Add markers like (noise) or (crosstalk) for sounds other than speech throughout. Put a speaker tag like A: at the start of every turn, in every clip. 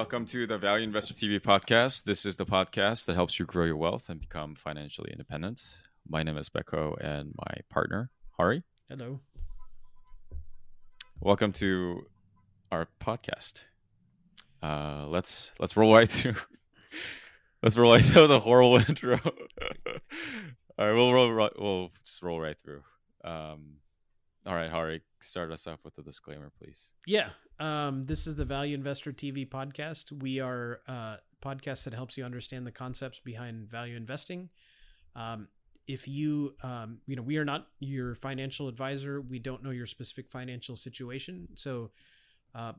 A: Welcome to the Value Investor TV podcast. This is the podcast that helps you grow your wealth and become financially independent. My name is Becco and my partner, Hari.
B: Hello.
A: Welcome to our podcast. Uh, let's let's roll right through. (laughs) let's roll right through the horrible (laughs) intro. all right, we'll roll. Right, We'll just roll right through. Um, all right, Hari, start us off with a disclaimer, please.
B: Yeah. Um, this is the Value Investor TV podcast. We are a uh, podcast that helps you understand the concepts behind value investing. Um, if you, um, you know, we are not your financial advisor. We don't know your specific financial situation. So, uh,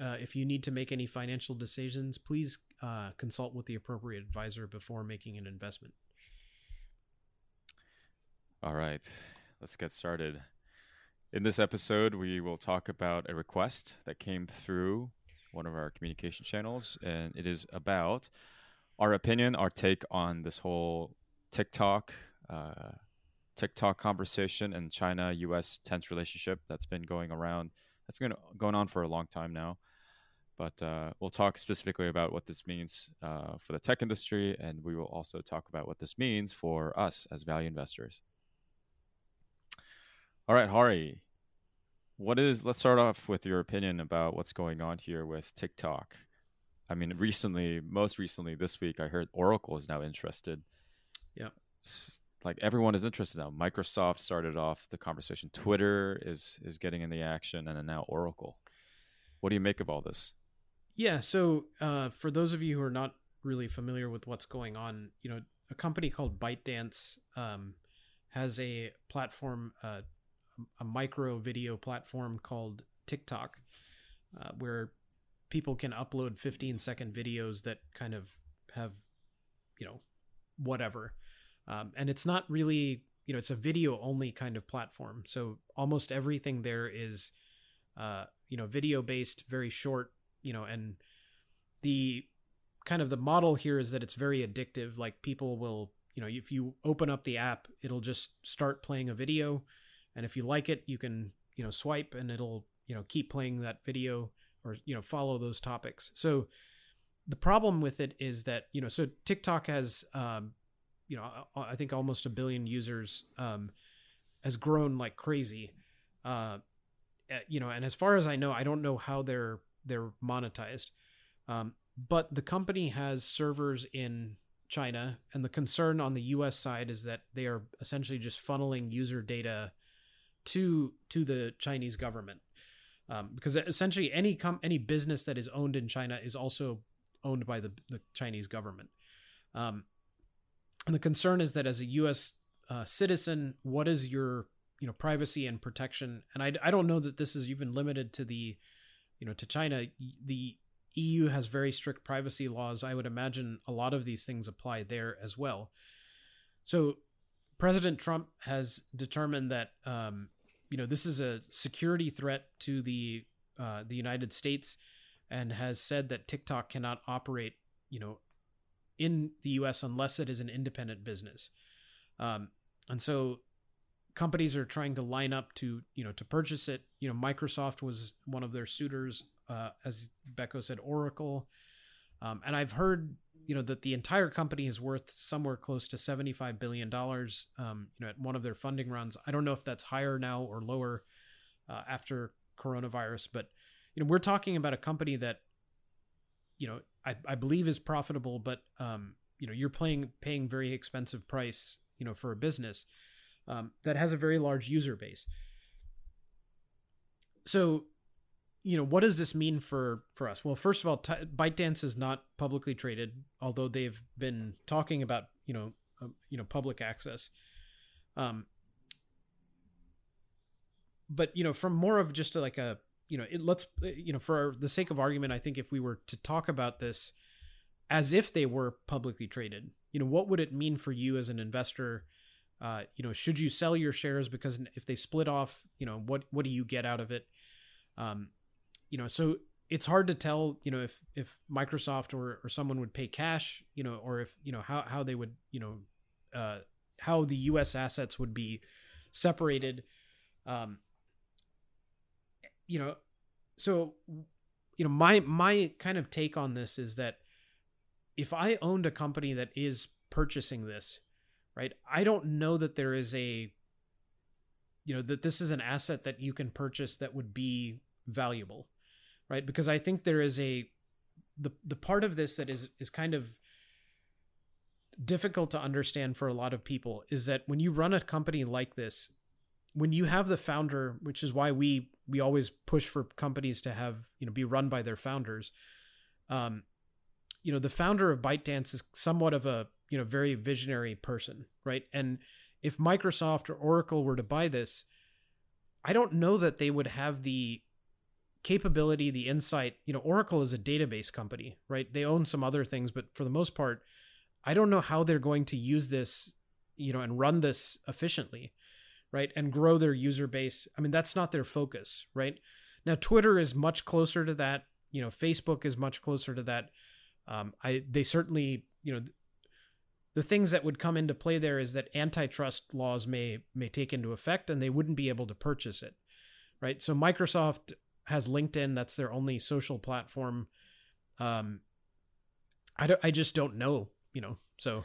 B: uh, if you need to make any financial decisions, please uh, consult with the appropriate advisor before making an investment.
A: All right, let's get started. In this episode, we will talk about a request that came through one of our communication channels, and it is about our opinion, our take on this whole TikTok, uh, TikTok conversation and China-U.S. tense relationship that's been going around. That's been going on for a long time now. But uh, we'll talk specifically about what this means uh, for the tech industry, and we will also talk about what this means for us as value investors. All right, Hari, what is? Let's start off with your opinion about what's going on here with TikTok. I mean, recently, most recently this week, I heard Oracle is now interested.
B: Yeah,
A: like everyone is interested now. Microsoft started off the conversation. Twitter is is getting in the action, and then now Oracle. What do you make of all this?
B: Yeah, so uh, for those of you who are not really familiar with what's going on, you know, a company called ByteDance um, has a platform, uh, a micro video platform called TikTok, uh, where people can upload 15 second videos that kind of have, you know, whatever. Um, and it's not really, you know, it's a video only kind of platform. So almost everything there is, uh, you know, video based, very short, you know, and the kind of the model here is that it's very addictive. Like people will, you know, if you open up the app, it'll just start playing a video and if you like it you can you know swipe and it'll you know keep playing that video or you know follow those topics. So the problem with it is that you know so tiktok has um you know i think almost a billion users um has grown like crazy. Uh eh, you know and as far as i know i don't know how they're they're monetized. Um but the company has servers in China and the concern on the US side is that they are essentially just funneling user data to to the Chinese government, um, because essentially any com- any business that is owned in China is also owned by the the Chinese government. Um, and the concern is that as a U.S. Uh, citizen, what is your you know privacy and protection? And I I don't know that this is even limited to the you know to China. The EU has very strict privacy laws. I would imagine a lot of these things apply there as well. So President Trump has determined that um, you know this is a security threat to the uh, the United States, and has said that TikTok cannot operate you know in the U.S. unless it is an independent business. Um, and so companies are trying to line up to you know to purchase it. You know, Microsoft was one of their suitors, uh, as Becco said, Oracle, um, and I've heard you know that the entire company is worth somewhere close to 75 billion dollars um, you know at one of their funding runs i don't know if that's higher now or lower uh, after coronavirus but you know we're talking about a company that you know i, I believe is profitable but um, you know you're playing paying very expensive price you know for a business um, that has a very large user base. So you know what does this mean for for us? Well first of all t- ByteDance is not publicly traded although they've been talking about you know uh, you know public access. Um but you know from more of just like a you know it, let's uh, you know for the sake of argument i think if we were to talk about this as if they were publicly traded you know what would it mean for you as an investor? Uh, you know should you sell your shares? Because if they split off you know what what do you get out of it? Um, you know, so it's hard to tell, you know, if if Microsoft or or someone would pay cash, you know, or if you know how how they would, you know, uh, how the U.S. assets would be separated. Um, you know, so you know my my kind of take on this is that if I owned a company that is purchasing this, right? I don't know that there is a you know that this is an asset that you can purchase that would be valuable, right? Because I think there is a the the part of this that is is kind of difficult to understand for a lot of people is that when you run a company like this when you have the founder which is why we we always push for companies to have you know be run by their founders um you know the founder of ByteDance is somewhat of a you know very visionary person right and if Microsoft or Oracle were to buy this I don't know that they would have the capability the insight you know Oracle is a database company right they own some other things but for the most part I don't know how they're going to use this, you know, and run this efficiently, right? And grow their user base. I mean, that's not their focus, right? Now, Twitter is much closer to that. You know, Facebook is much closer to that. Um, I they certainly, you know, the things that would come into play there is that antitrust laws may may take into effect, and they wouldn't be able to purchase it, right? So Microsoft has LinkedIn. That's their only social platform. Um, I don't. I just don't know you know, so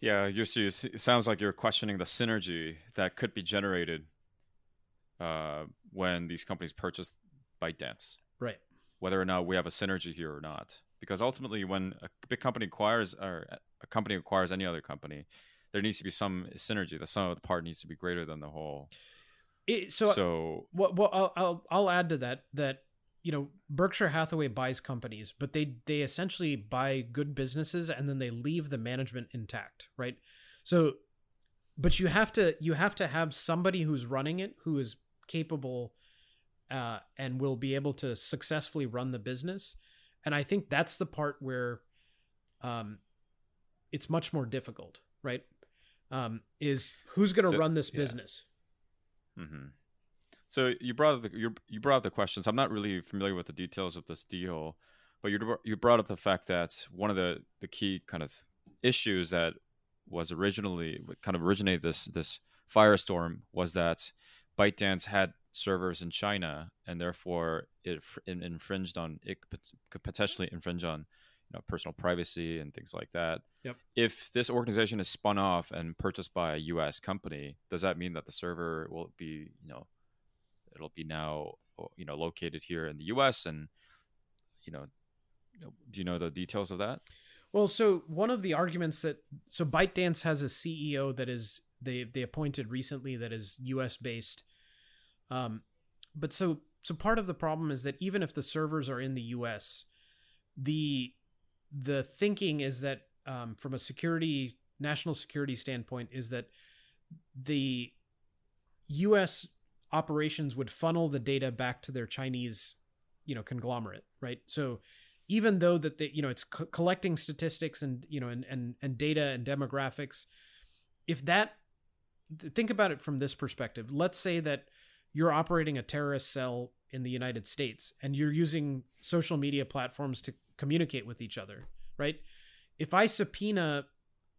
A: yeah, you're, it sounds like you're questioning the synergy that could be generated uh, when these companies purchase ByteDance.
B: Right.
A: Whether or not we have a synergy here or not, because ultimately, when a big company acquires or a company acquires any other company, there needs to be some synergy. The sum of the part needs to be greater than the whole.
B: It, so, so what? Well, I'll, I'll I'll add to that that you know Berkshire Hathaway buys companies, but they they essentially buy good businesses and then they leave the management intact, right? So but you have to you have to have somebody who's running it who is capable uh, and will be able to successfully run the business. And I think that's the part where um, it's much more difficult, right? Um, is who's going to so, run this business?
A: Mm-hmm. So you brought up the you you brought up the questions. I'm not really familiar with the details of this deal, but you you brought up the fact that one of the the key kind of issues that was originally kind of originated this this firestorm was that ByteDance had servers in China and therefore it infringed on it could potentially infringe on know personal privacy and things like that.
B: Yep.
A: If this organization is spun off and purchased by a U.S. company, does that mean that the server will be you know it'll be now you know located here in the U.S. and you know, do you know the details of that?
B: Well, so one of the arguments that so ByteDance has a CEO that is they they appointed recently that is U.S. based, um, but so so part of the problem is that even if the servers are in the U.S., the the thinking is that um, from a security national security standpoint is that the U.S operations would funnel the data back to their Chinese, you know, conglomerate, right? So even though that they, you know, it's co- collecting statistics and you know and and and data and demographics, if that think about it from this perspective, let's say that you're operating a terrorist cell in the United States and you're using social media platforms to communicate with each other, right? If I subpoena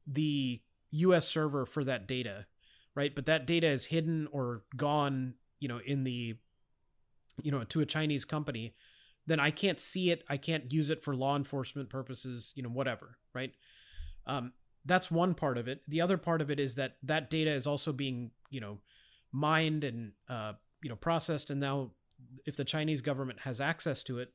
B: the US server for that data, right? But that data is hidden or gone you know in the you know to a chinese company then i can't see it i can't use it for law enforcement purposes you know whatever right um, that's one part of it the other part of it is that that data is also being you know mined and uh, you know processed and now if the chinese government has access to it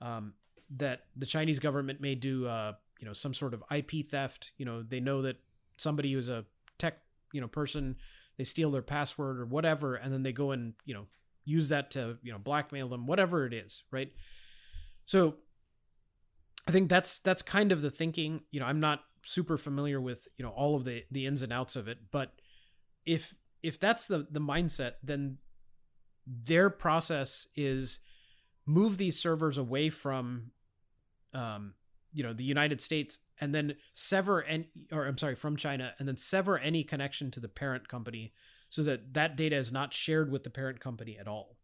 B: um, that the chinese government may do uh, you know some sort of ip theft. You know they know that somebody who's a tech you know person they steal their password or whatever and then they go and you know use that to you know blackmail them whatever it is right? So i think that's that's kind of the thinking. You know i'm not super familiar with you know all of the the ins and outs of it but if if that's the the mindset then their process is move these servers away from um you know the united states and then sever and or I'm sorry from China and then sever any connection to the parent company so that that data is not shared with the parent company at all.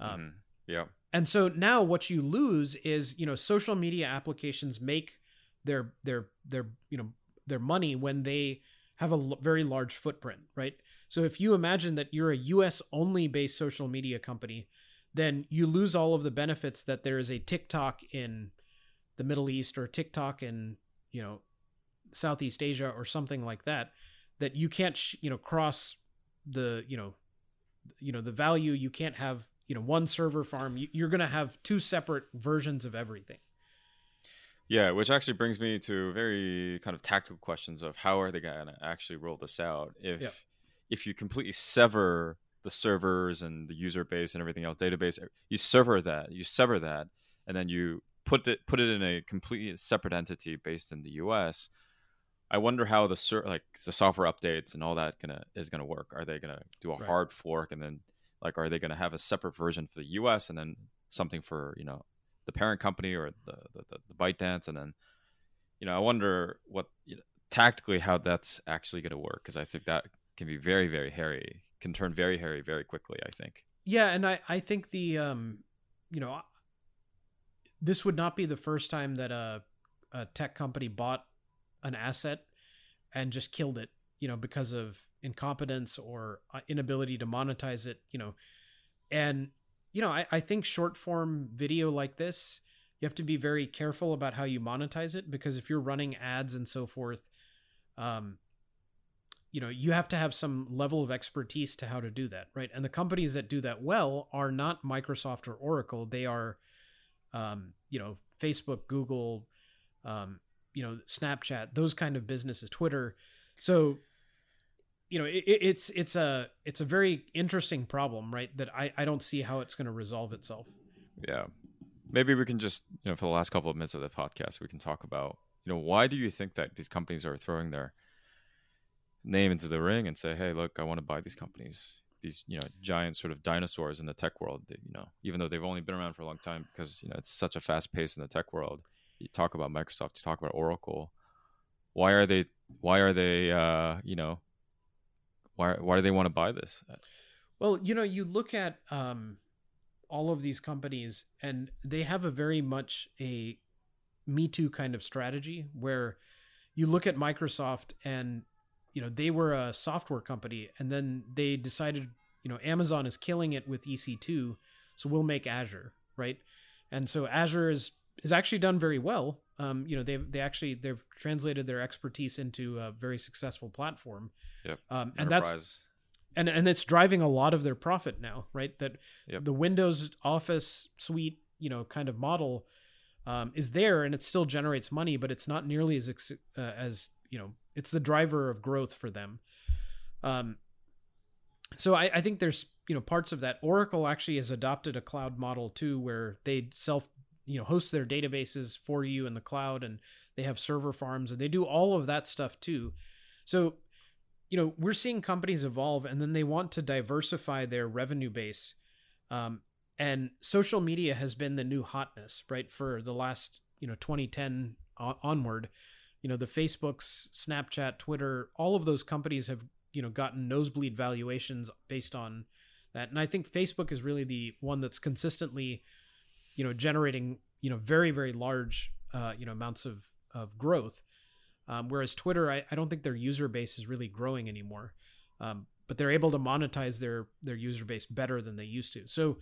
A: Um, mm-hmm. Yeah.
B: And so now what you lose is you know social media applications make their their their you know their money when they have a l- very large footprint, right? So if you imagine that you're a US only based social media company, then you lose all of the benefits that there is a TikTok in the Middle East or TikTok in you know Southeast Asia or something like that that you can't sh- you know cross the you know you know the value. You can't have you know one server farm. You're going to have two separate versions of everything.
A: Yeah which actually brings me to very kind of tactical questions of how are they going to actually roll this out if if you completely sever the servers and the user base and everything else database you sever that you sever that and then you put it put it in a completely separate entity based in the US I wonder how the ser- like the software updates and all that gonna is gonna work. Are they gonna do a
B: Right.
A: hard fork and then like are they gonna have a separate version for the U.S. and then something for you know the parent company or the the, the, the ByteDance and then you know I wonder what you know, tactically how that's actually gonna work because I think that can be very very hairy can turn very hairy very quickly. I think.
B: Yeah, and I I think the um you know this would not be the first time that a a tech company bought an asset and just killed it, you know, because of incompetence or uh, inability to monetize it, you know. And you know, I I think short form video like this, you have to be very careful about how you monetize it because if you're running ads and so forth, um you know you have to have some level of expertise to how to do that right? And the companies that do that well are not microsoft or oracle. They are um, you know facebook google um, you know snapchat those kind of businesses twitter. So you know it, it's it's a it's a very interesting problem right that i i don't see how it's going to resolve itself.
A: Yeah. Maybe we can just, you know, for the last couple of minutes of the podcast, we can talk about, you know, why do you think that these companies are throwing their name into the ring and say, hey, look, I want to buy these companies, these, you know, giant sort of dinosaurs in the tech world, that, you know, even though they've only been around for a long time because, you know, it's such a fast pace in the tech world. You talk about Microsoft, you talk about Oracle. Why are they, why are they, uh, you know, why, why do they want to buy this?
B: Well, you know, you look at um, all of these companies, and they have a very much a Me Too kind of strategy where you look at Microsoft and, you know, they were a software company, and then they decided, you know, Amazon is killing it with EC2, so we'll make Azure, right? And so Azure is is actually done very well. Um, you know, they they actually they've translated their expertise into a very successful platform.
A: Yep.
B: Um, and that's and and it's driving a lot of their profit now, right? That
A: Yep.
B: the Windows Office suite, you know, kind of model um, is there, and it still generates money, but it's not nearly as uh, as you know, it's the driver of growth for them. Um, so I, I think there's you know parts of that. Oracle actually has adopted a cloud model too, where they self you know host their databases for you in the cloud, and they have server farms, and they do all of that stuff too. So you know we're seeing companies evolve and then they want to diversify their revenue base um, and social media has been the new hotness right for the last you know 2010 on- onward you know the facebooks snapchat twitter all of those companies have you know gotten nosebleed valuations based on that and i think facebook is really the one that's consistently you know generating you know very very large uh, you know amounts of of growth um, whereas Twitter, I, I don't think their user base is really growing anymore. Um, but they're able to monetize their their user base better than they used to. So,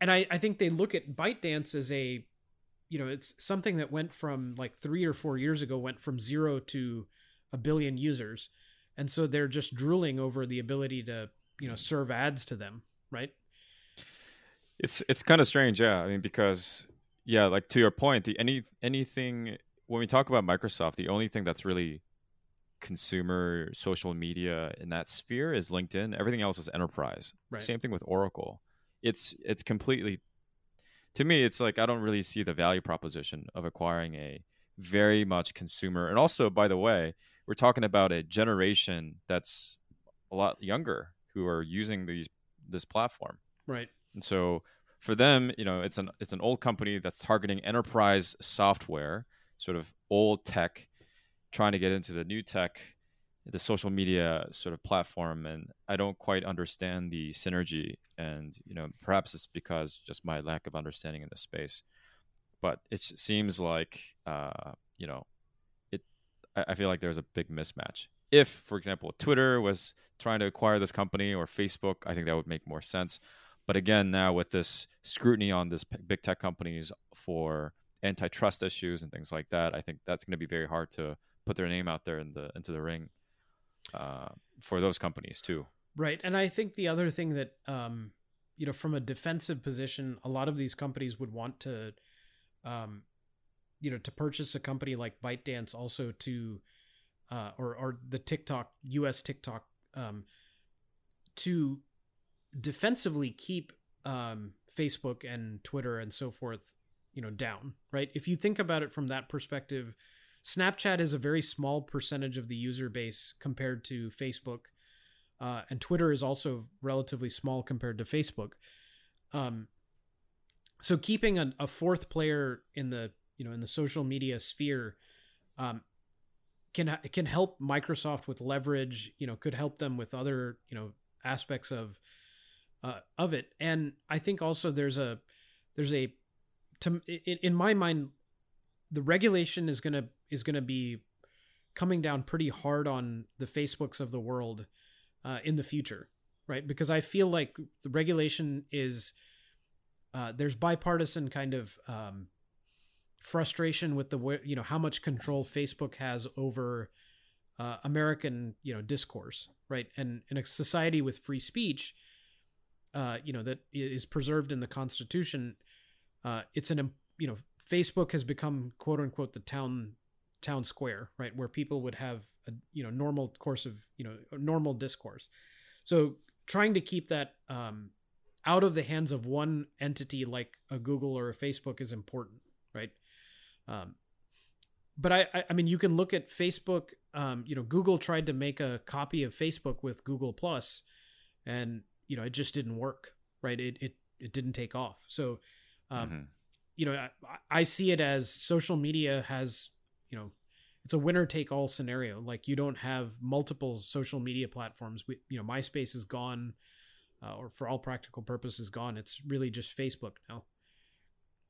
B: and I, I think they look at ByteDance as a, you know, it's something that went from like three or four years ago went from zero to a billion users, and so they're just drooling over the ability to you know serve ads to them, right?
A: It's it's kind of strange, yeah. I mean, because yeah, like to your point, the any anything when we talk about Microsoft, the only thing that's really consumer social media in that sphere is LinkedIn. Everything else is enterprise.
B: Right.
A: Same thing with Oracle. It's it's completely to me. It's like I don't really see the value proposition of acquiring a very much consumer. And also, by the way, we're talking about a generation that's a lot younger who are using these this platform.
B: Right.
A: And so for them, you know, it's an it's an old company that's targeting enterprise software, sort of old tech, trying to get into the new tech, the social media sort of platform. And I don't quite understand the synergy. And you know, perhaps it's because just my lack of understanding in this space. But it seems like uh, you know, it. I, I feel like there's a big mismatch. If, for example, Twitter was trying to acquire this company or Facebook, I think that would make more sense but again, now with this scrutiny on this big tech companies for antitrust issues and things like that, I think that's going to be very hard to put their name out there in the into the ring uh, for those companies too.
B: Right, and I think the other thing that um, you know, from a defensive position, a lot of these companies would want to, um, you know, to purchase a company like ByteDance also to, uh, or or the TikTok U.S. TikTok, um, to defensively keep um, Facebook and Twitter and so forth, you know, down. Right. If you think about it from that perspective, Snapchat is a very small percentage of the user base compared to Facebook uh, and Twitter is also relatively small compared to Facebook. Um, so keeping a, a, fourth player in the you know in the social media sphere um, can can help Microsoft with leverage. You know, could help them with other you know aspects of uh, of it. And I think also there's a there's a to in, in my mind the regulation is gonna is gonna be coming down pretty hard on the Facebooks of the world uh, in the future, right? Because I feel like the regulation is uh, there's bipartisan kind of um, frustration with the you know how much control Facebook has over uh, American you know discourse, right? And in a society with free speech, uh, you know that is preserved in the Constitution, uh, it's an you know Facebook has become quote unquote the town town square, right, where people would have a you know normal course of you know normal discourse. So trying to keep that um, out of the hands of one entity like a Google or a Facebook is important, right? Um, but I, I, mean, you can look at Facebook. Um, you know, Google tried to make a copy of Facebook with Google Plus, and you know, it just didn't work, right? It it it didn't take off. So, um, mm-hmm. You know, I, I see it as social media has you know it's a winner take all scenario. Like you don't have multiple social media platforms. We, you know, MySpace is gone, uh, or for all practical purposes, gone. It's really just Facebook now.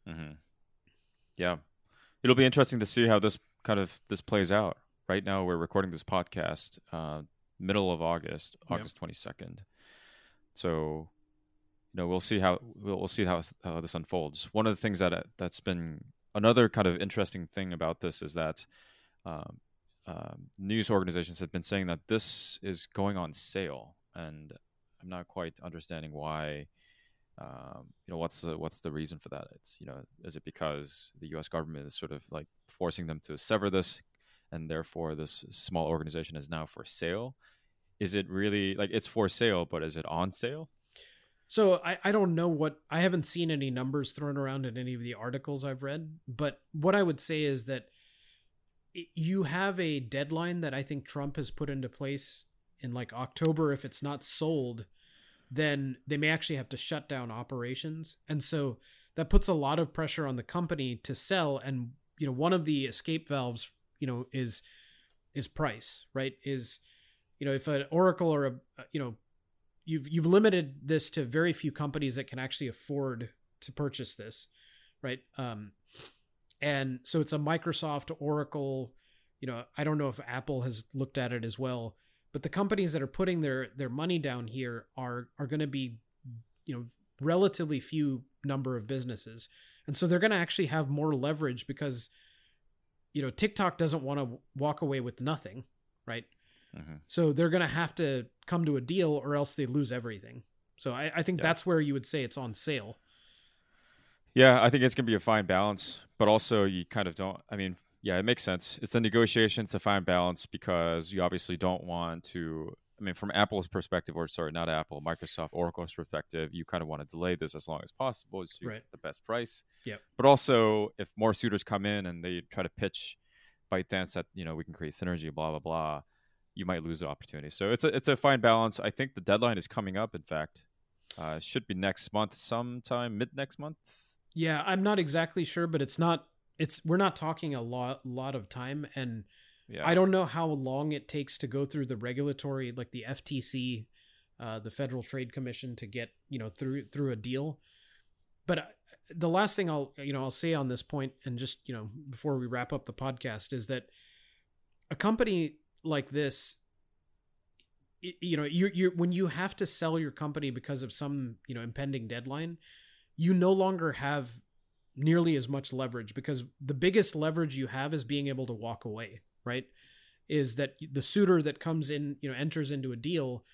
A: Mm-hmm. Yeah, it'll be interesting to see how this kind of this plays out. Right now, we're recording this podcast uh, middle of August, August twenty second. So, you know, we'll see how we'll, we'll see how, how this unfolds. One of the things that uh, that's been another kind of interesting thing about this is that um, um, news organizations have been saying that this is going on sale, and I'm not quite understanding why. Um, you know, what's the what's the reason for that? It's you know, is it because the U.S. government is sort of like forcing them to sever this, and therefore this small organization is now for sale? Is it really like it's for sale, but is it on sale?
B: So I, I don't know what I haven't seen any numbers thrown around in any of the articles I've read, but what I would say is that you have a deadline that I think Trump has put into place in like October. If it's not sold, then they may actually have to shut down operations. And so that puts a lot of pressure on the company to sell. And, you know, one of the escape valves, you know, is, is price, right? Is, you know, if an Oracle or a, you know, you've, you've limited this to very few companies that can actually afford to purchase this, right? Um, and so it's a Microsoft, Oracle. You know, I don't know if Apple has looked at it as well, but the companies that are putting their their money down here are are going to be, you know, relatively few number of businesses, and so they're going to actually have more leverage because, you know, TikTok doesn't want to walk away with nothing, right? Mm-hmm. So they're going to have to come to a deal, or else they lose everything. So I, I think yeah. that's where you would say it's on sale.
A: Yeah, I think it's going to be a fine balance, but also you kind of don't. I mean, yeah, it makes sense. It's a negotiation to find balance because you obviously don't want to. I mean, from Apple's perspective, or sorry, not Apple, Microsoft, Oracle's perspective, you kind of want to delay this as long as possible to right. the best price.
B: Yeah.
A: But also, if more suitors come in and they try to pitch ByteDance that you know we can create synergy, blah blah blah, you might lose the opportunity. So it's a it's a fine balance. I think the deadline is coming up. In fact, uh, should be next month, sometime mid next month.
B: Yeah, I'm not exactly sure, but it's not it's we're not talking a lot lot of time and yeah. I don't know how long it takes to go through the regulatory like the FTC uh, the Federal Trade Commission to get, you know, through through a deal. But uh, the last thing I'll you know, I'll say on this point and just, you know, before we wrap up the podcast is that a company like this you know you you when you have to sell your company because of some you know impending deadline you no longer have nearly as much leverage because the biggest leverage you have is being able to walk away right? Is that the suitor that comes in you know enters into a deal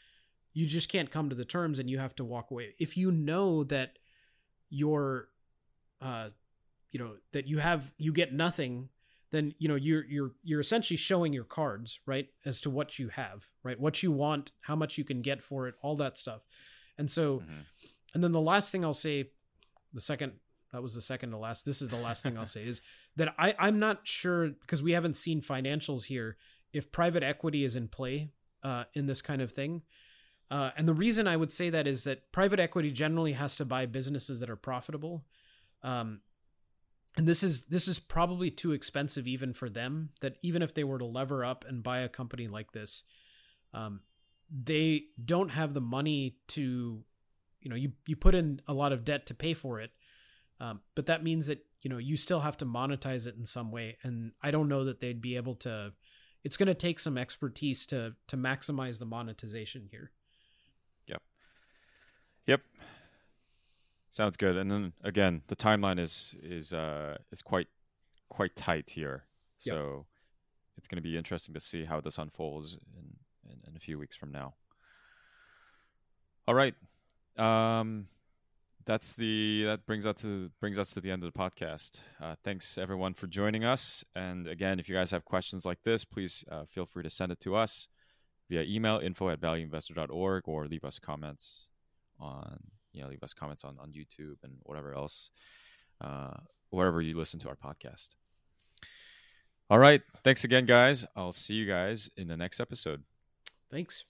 B: you just can't come to the terms and you have to walk away. If you know that your uh you know that you have you get nothing then you know you're you're you're essentially showing your cards right as to what you have right? What you want how much you can get for it all that stuff. And so mm-hmm. and then the last thing i'll say the second that was the second to last this is the last thing i'll say is (laughs) that i i'm not sure because we haven't seen financials here if private equity is in play uh, in this kind of thing. Uh, and the reason i would say that is that private equity generally has to buy businesses that are profitable. Um, and this is this is probably too expensive even for them that even if they were to lever up and buy a company like this um, they don't have the money to you know you you put in a lot of debt to pay for it um, but that means that you know you still have to monetize it in some way. And i don't know that they'd be able to it's going to take some expertise to to maximize the monetization here.
A: Yep. Yep Sounds good. And then again, the timeline is is uh is quite quite tight here. So yep. it's going to be interesting to see how this unfolds in, in, in a few weeks from now. All right. Um that's the that brings us to brings us to the end of the podcast. Uh, thanks everyone for joining us. And again, if you guys have questions like this, please uh, feel free to send it to us via email info at valueinvestor.org or leave us comments on you know leave us comments on on youtube and whatever else uh wherever you listen to our podcast. All right. Thanks again guys. I'll see you guys in the next episode.
B: Thanks